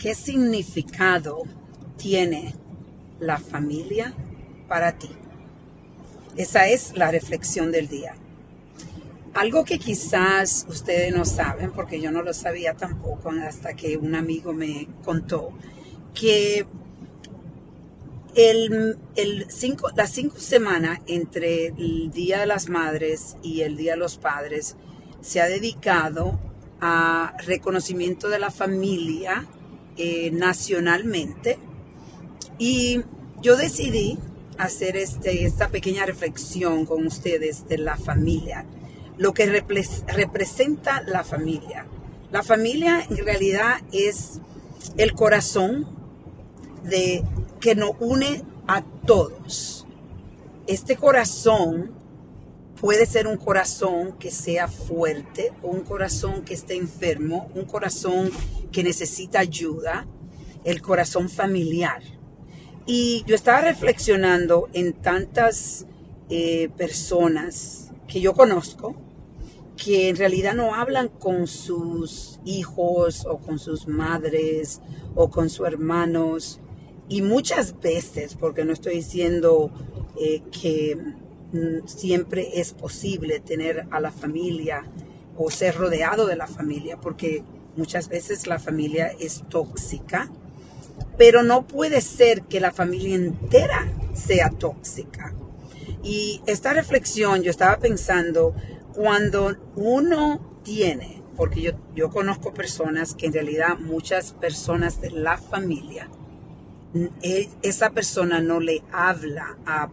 ¿qué significado tiene la familia para ti? Esa es la reflexión del día. Algo que quizás ustedes no saben, porque yo no lo sabía tampoco hasta que un amigo me contó, que el, cinco, las cinco semanas entre el Día de las Madres y el Día de los Padres se ha dedicado a reconocimiento de la familia eh, nacionalmente y yo decidí hacer este, esta pequeña reflexión con ustedes de la familia, lo que representa la familia. La familia en realidad es el corazón de que nos une a todos. Este corazón puede ser un corazón que sea fuerte un corazón que esté enfermo, un corazón que necesita ayuda, el corazón familiar. Y yo estaba reflexionando en tantas eh, personas que yo conozco que en realidad no hablan con sus hijos o con sus madres o con sus hermanos y muchas veces, porque no estoy diciendo eh, que siempre es posible tener a la familia o ser rodeado de la familia, porque muchas veces la familia es tóxica, pero no puede ser que la familia entera sea tóxica. Y esta reflexión yo estaba pensando, cuando uno tiene, porque yo, yo conozco personas que en realidad muchas personas de la familia, e, esa persona no le habla a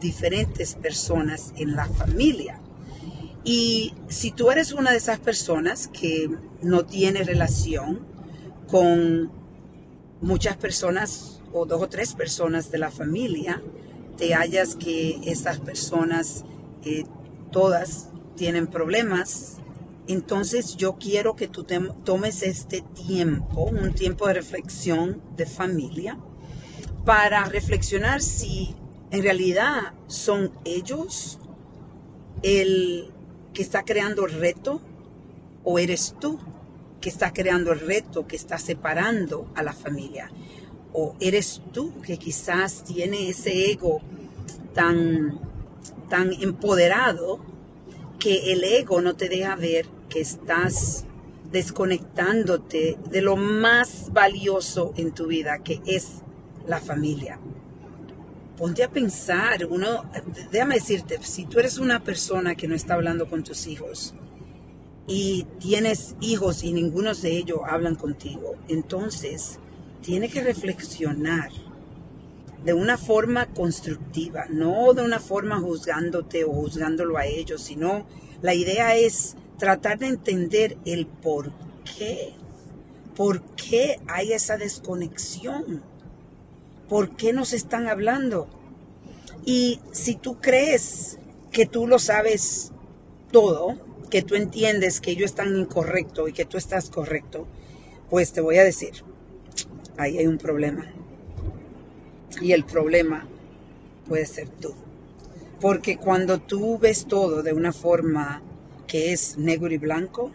diferentes personas en la familia. Y si tú eres una de esas personas que no tiene relación con muchas personas o dos o tres personas de la familia, te hallas que esas personas eh, todas tienen problemas, entonces yo quiero que tú tomes este tiempo, un tiempo de reflexión de familia, para reflexionar si en realidad son ellos el que está creando el reto o eres tú que está creando el reto, que está separando a la familia. O eres tú que quizás tiene ese ego tan, tan empoderado que el ego no te deja ver que estás desconectándote de lo más valioso en tu vida, que es la familia. Ponte a pensar, uno, déjame decirte, si tú eres una persona que no está hablando con tus hijos y tienes hijos y ninguno de ellos hablan contigo, entonces tienes que reflexionar de una forma constructiva, no de una forma juzgándote o juzgándolo a ellos, sino la idea es tratar de entender el por qué. ¿Por qué hay esa desconexión? ¿Por qué nos están hablando? Y si tú crees que tú lo sabes todo, que tú entiendes que ellos están incorrecto y que tú estás correcto, pues te voy a decir, ahí hay un problema. Y el problema puede ser tú. Porque cuando tú ves todo de una forma que es negro y blanco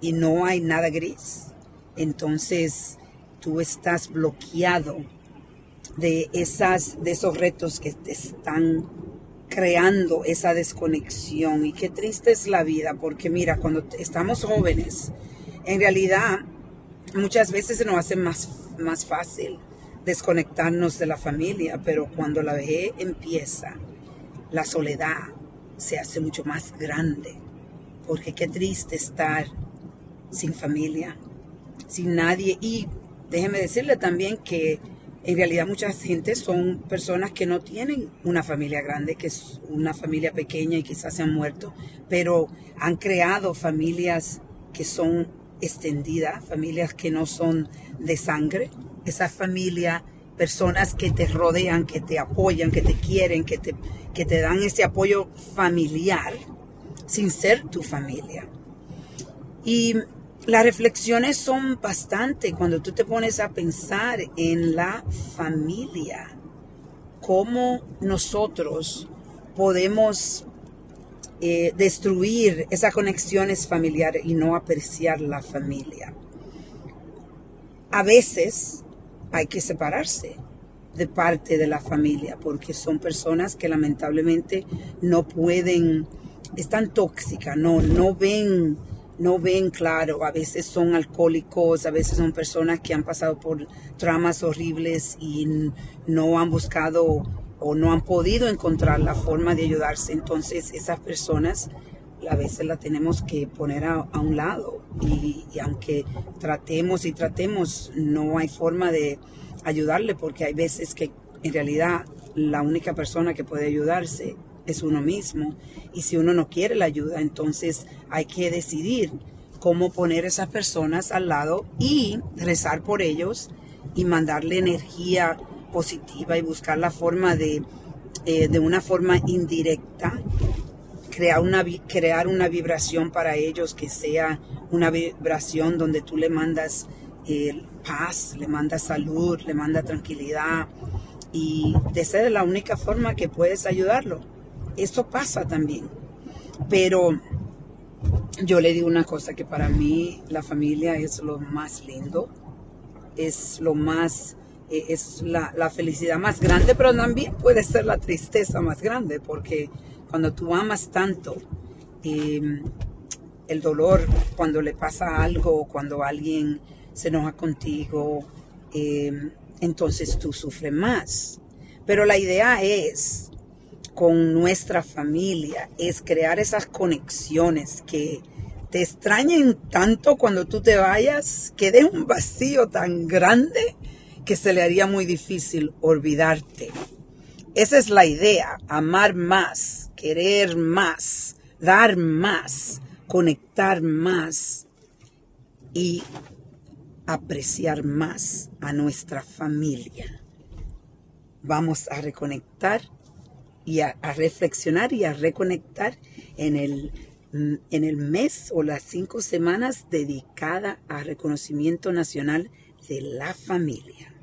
y no hay nada gris, entonces tú estás bloqueado de, esas, de esos retos que te están creando esa desconexión. Y qué triste es la vida, porque mira, cuando estamos jóvenes, en realidad muchas veces se nos hace más, más fácil desconectarnos de la familia, pero cuando la vejez empieza, la soledad se hace mucho más grande, porque qué triste estar sin familia, sin nadie. Y déjeme decirle también que en realidad mucha gente son personas que no tienen una familia grande, que es una familia pequeña y quizás se han muerto, pero han creado familias que son extendidas, familias que no son de sangre. Esa familia, personas que te rodean, que te apoyan, que te quieren, que te, que te dan ese apoyo familiar sin ser tu familia. Y las reflexiones son bastante cuando tú te pones a pensar en la familia, cómo nosotros podemos eh, destruir esas conexiones familiares y no apreciar la familia. a veces hay que separarse de parte de la familia porque son personas que lamentablemente no pueden, están tóxicas, no, no ven no ven claro, a veces son alcohólicos, a veces son personas que han pasado por tramas horribles y no han buscado o no han podido encontrar la forma de ayudarse. Entonces esas personas a veces las tenemos que poner a, un lado y, aunque tratemos y tratemos, no hay forma de ayudarle porque hay veces que en realidad la única persona que puede ayudarse es uno mismo. Y si uno no quiere la ayuda, entonces hay que decidir cómo poner esas personas al lado y rezar por ellos y mandarle energía positiva y buscar la forma de, eh, de una forma indirecta, crear una, crear una vibración para ellos que sea una vibración donde tú le mandas eh, paz, le mandas salud, le mandas tranquilidad y de ser la única forma que puedes ayudarlo. Eso pasa también. Pero yo le digo una cosa, que para mí la familia es lo más lindo, es lo más, eh, es la, felicidad más grande, pero también puede ser la tristeza más grande, porque cuando tú amas tanto, em, el dolor cuando le pasa algo, cuando alguien se enoja contigo, em, entonces tú sufres más. Pero la idea es con nuestra familia es crear esas conexiones que te extrañen tanto cuando tú te vayas, que de un vacío tan grande que se le haría muy difícil olvidarte. Esa es la idea, amar más, querer más, dar más, conectar más y apreciar más a nuestra familia. Vamos a reconectar y a, reflexionar y a reconectar en el, mm, en el mes o las cinco semanas dedicada a reconocimiento nacional de la familia.